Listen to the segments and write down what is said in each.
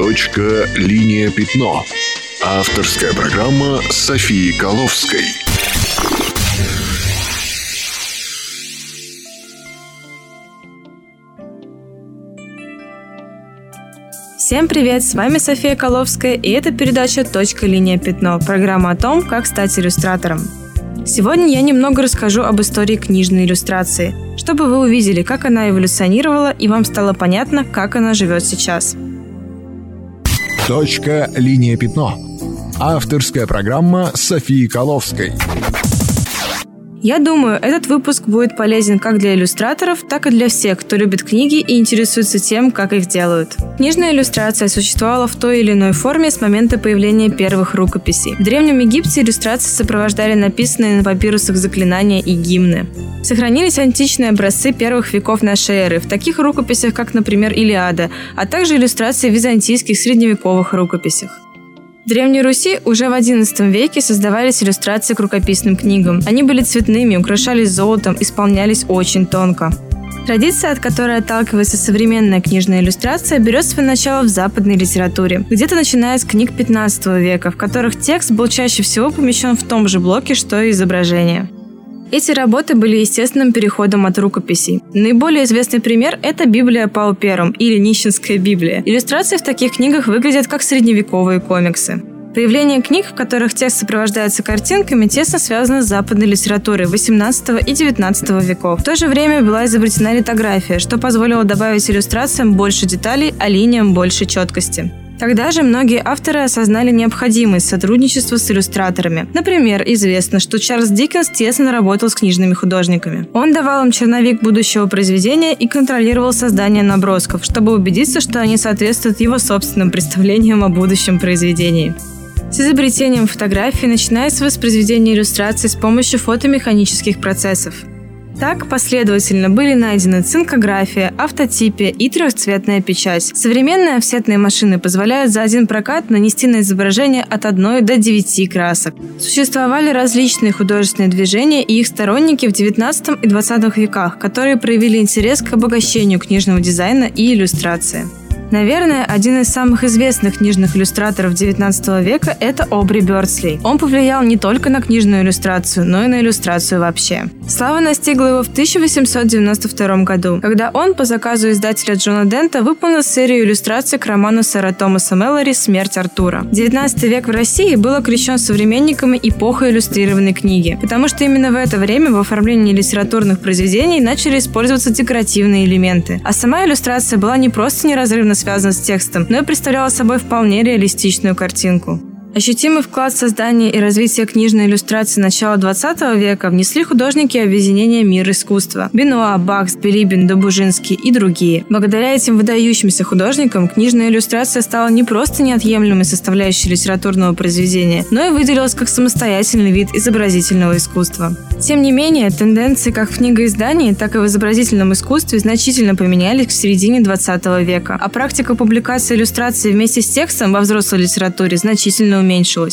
Точка «Линия пятно». Авторская программа Софии Коловской. Всем привет, с вами София Коловская, и это передача «Точка. Линия. Пятно» – программа о том, как стать иллюстратором. Сегодня я немного расскажу об истории книжной иллюстрации, чтобы вы увидели, как она эволюционировала, и вам стало понятно, как она живет сейчас. Точка «Линия. Пятно». Авторская программа Софии Коловской. Я думаю, этот выпуск будет полезен как для иллюстраторов, так и для всех, кто любит книги и интересуется тем, как их делают. Книжная иллюстрация существовала в той или иной форме с момента появления первых рукописей. В Древнем Египте иллюстрации сопровождали написанные на папирусах заклинания и гимны. Сохранились античные образцы первых веков нашей эры в таких рукописях, как, например, Илиада, а также иллюстрации византийских средневековых рукописях. В Древней Руси уже в XI веке создавались иллюстрации к рукописным книгам. Они были цветными, украшались золотом, исполнялись очень тонко. Традиция, от которой отталкивается современная книжная иллюстрация, берет свое начало в западной литературе, где-то начиная с книг 15 века, в которых текст был чаще всего помещен в том же блоке, что и изображение. Эти работы были естественным переходом от рукописей. Наиболее известный пример – это Библия Пау Перум или Нищенская Библия. Иллюстрации в таких книгах выглядят как средневековые комиксы. Появление книг, в которых текст сопровождается картинками, тесно связано с западной литературой XVIII и XIX веков. В то же время была изобретена литография, что позволило добавить иллюстрациям больше деталей, а линиям больше четкости. Тогда же многие авторы осознали необходимость сотрудничества с иллюстраторами. Например, известно, что Чарльз Диккенс тесно работал с книжными художниками. Он давал им черновик будущего произведения и контролировал создание набросков, чтобы убедиться, что они соответствуют его собственным представлениям о будущем произведении. С изобретением фотографии начинается воспроизведение иллюстраций с помощью фотомеханических процессов. Так последовательно были найдены цинкография, автотипия и трехцветная печать. Современные офсетные машины позволяют за один прокат нанести на изображение от 1 до 9 красок. Существовали различные художественные движения и их сторонники в 19 и 20 веках, которые проявили интерес к обогащению книжного дизайна и иллюстрации. Наверное, один из самых известных книжных иллюстраторов XIX века – это Обри Бёрдсли. Он повлиял не только на книжную иллюстрацию, но и на иллюстрацию вообще. Слава настигла его в 1892 году, когда он по заказу издателя Джона Дента выполнил серию иллюстраций к роману сэра Томаса Мэллори «Смерть Артура». XIX век в России был окрещен современниками эпохи иллюстрированной книги, потому что именно в это время в оформлении литературных произведений начали использоваться декоративные элементы. А сама иллюстрация была не просто неразрывно связана с текстом, но и представляла собой вполне реалистичную картинку. Ощутимый вклад в создание и развитие книжной иллюстрации начала 20 века внесли художники объединения «Мир искусства» – Бенуа, Бакс, Билибин, Добужинский и другие. Благодаря этим выдающимся художникам книжная иллюстрация стала не просто неотъемлемой составляющей литературного произведения, но и выделилась как самостоятельный вид изобразительного искусства. Тем не менее, тенденции как в книгоиздании, так и в изобразительном искусстве значительно поменялись к середине 20 века, а практика публикации иллюстраций вместе с текстом во взрослой литературе значительно уменьшилась,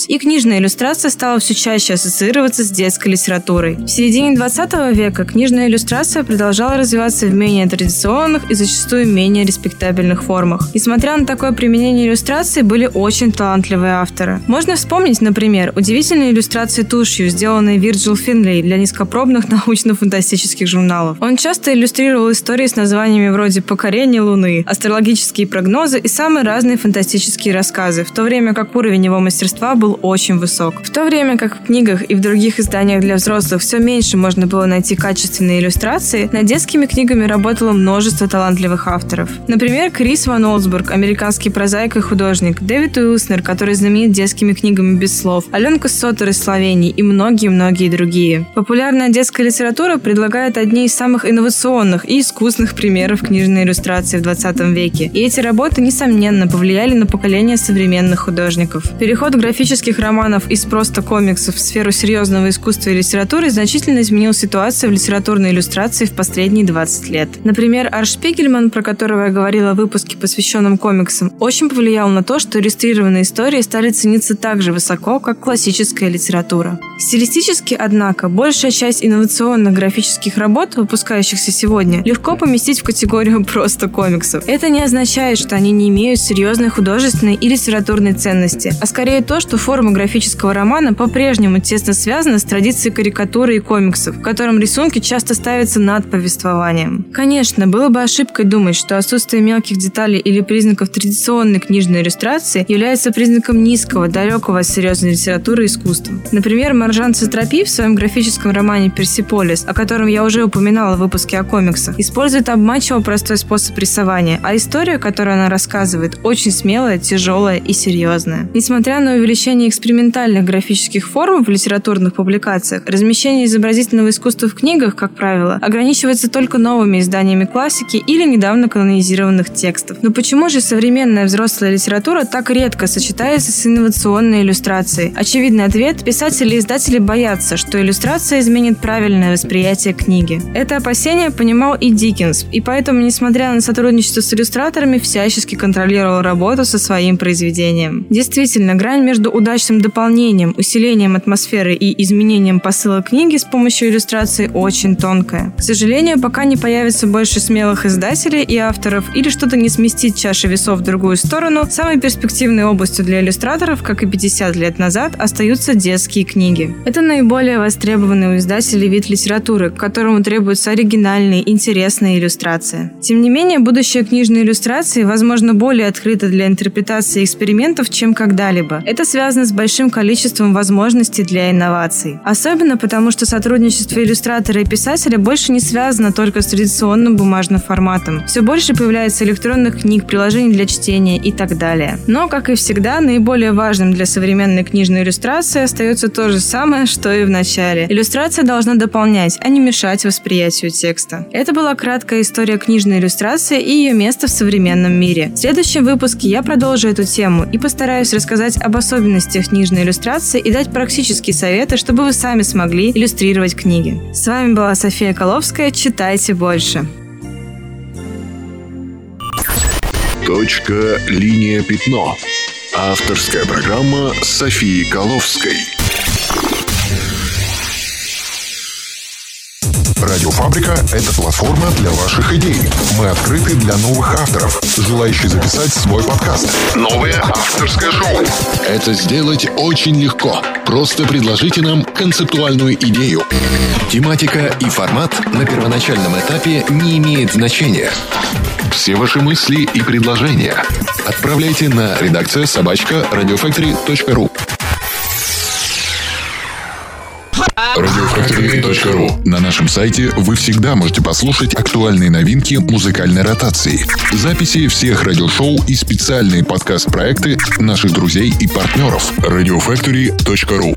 и книжная иллюстрация стала все чаще ассоциироваться с детской литературой. В середине 20 века книжная иллюстрация продолжала развиваться в менее традиционных и зачастую менее респектабельных формах. Несмотря на такое применение иллюстрации, были очень талантливые авторы. Можно вспомнить, например, удивительные иллюстрации тушью, сделанные Вирджил Финлей для низкопробных научно-фантастических журналов. Он часто иллюстрировал истории с названиями вроде «Покорение Луны», астрологические прогнозы и самые разные фантастические рассказы, в то время как уровень его мастерства мастерства был очень высок. В то время как в книгах и в других изданиях для взрослых все меньше можно было найти качественные иллюстрации, над детскими книгами работало множество талантливых авторов. Например, Крис Ван Олсбург, американский прозаик и художник, Дэвид Уилснер, который знаменит детскими книгами без слов, Аленка Сотер из Словении и многие-многие другие. Популярная детская литература предлагает одни из самых инновационных и искусных примеров книжной иллюстрации в 20 веке. И эти работы, несомненно, повлияли на поколение современных художников. Переход Переход графических романов из просто комиксов в сферу серьезного искусства и литературы значительно изменил ситуацию в литературной иллюстрации в последние 20 лет. Например, Арш Шпигельман, про которого я говорила в выпуске, посвященном комиксам, очень повлиял на то, что иллюстрированные истории стали цениться так же высоко, как классическая литература. Стилистически, однако, большая часть инновационных графических работ, выпускающихся сегодня, легко поместить в категорию просто комиксов. Это не означает, что они не имеют серьезной художественной и литературной ценности, а скорее то, что форма графического романа по-прежнему тесно связана с традицией карикатуры и комиксов, в котором рисунки часто ставятся над повествованием. Конечно, было бы ошибкой думать, что отсутствие мелких деталей или признаков традиционной книжной иллюстрации является признаком низкого, далекого от серьезной литературы и искусства. Например, Маржан Цитропи в своем графическом романе «Персиполис», о котором я уже упоминала в выпуске о комиксах, использует обманчиво простой способ рисования, а история, которую она рассказывает, очень смелая, тяжелая и серьезная. Несмотря на увеличение экспериментальных графических форм в литературных публикациях, размещение изобразительного искусства в книгах, как правило, ограничивается только новыми изданиями классики или недавно канонизированных текстов. Но почему же современная взрослая литература так редко сочетается с инновационной иллюстрацией? Очевидный ответ – писатели и издатели боятся, что иллюстрация изменит правильное восприятие книги. Это опасение понимал и Диккенс, и поэтому, несмотря на сотрудничество с иллюстраторами, всячески контролировал работу со своим произведением. Действительно, грань между удачным дополнением, усилением атмосферы и изменением посыла книги с помощью иллюстрации очень тонкая. К сожалению, пока не появится больше смелых издателей и авторов или что-то не сместит чаши весов в другую сторону, самой перспективной областью для иллюстраторов, как и 50 лет назад, остаются детские книги. Это наиболее востребованный у издателей вид литературы, к которому требуются оригинальные, интересные иллюстрации. Тем не менее, будущее книжной иллюстрации, возможно, более открыто для интерпретации экспериментов, чем когда-либо. Это связано с большим количеством возможностей для инноваций. Особенно потому, что сотрудничество иллюстратора и писателя больше не связано только с традиционным бумажным форматом. Все больше появляется электронных книг, приложений для чтения и так далее. Но, как и всегда, наиболее важным для современной книжной иллюстрации остается то же самое, что и в начале. Иллюстрация должна дополнять, а не мешать восприятию текста. Это была краткая история книжной иллюстрации и ее место в современном мире. В следующем выпуске я продолжу эту тему и постараюсь рассказать об особенностях книжной иллюстрации и дать практические советы, чтобы вы сами смогли иллюстрировать книги. С вами была София Коловская. Читайте больше. Точка, линия, пятно. Авторская программа Софии Коловской. Радиофабрика – это платформа для ваших идей. Мы открыты для новых авторов, желающих записать свой подкаст. Новое авторское шоу. Это сделать очень легко. Просто предложите нам концептуальную идею. Тематика и формат на первоначальном этапе не имеет значения. Все ваши мысли и предложения отправляйте на редакция собачка радиофактори.ру Радиофактори.ру На нашем сайте вы всегда можете послушать актуальные новинки музыкальной ротации, записи всех радиошоу и специальные подкаст-проекты наших друзей и партнеров. Радиофактори.ру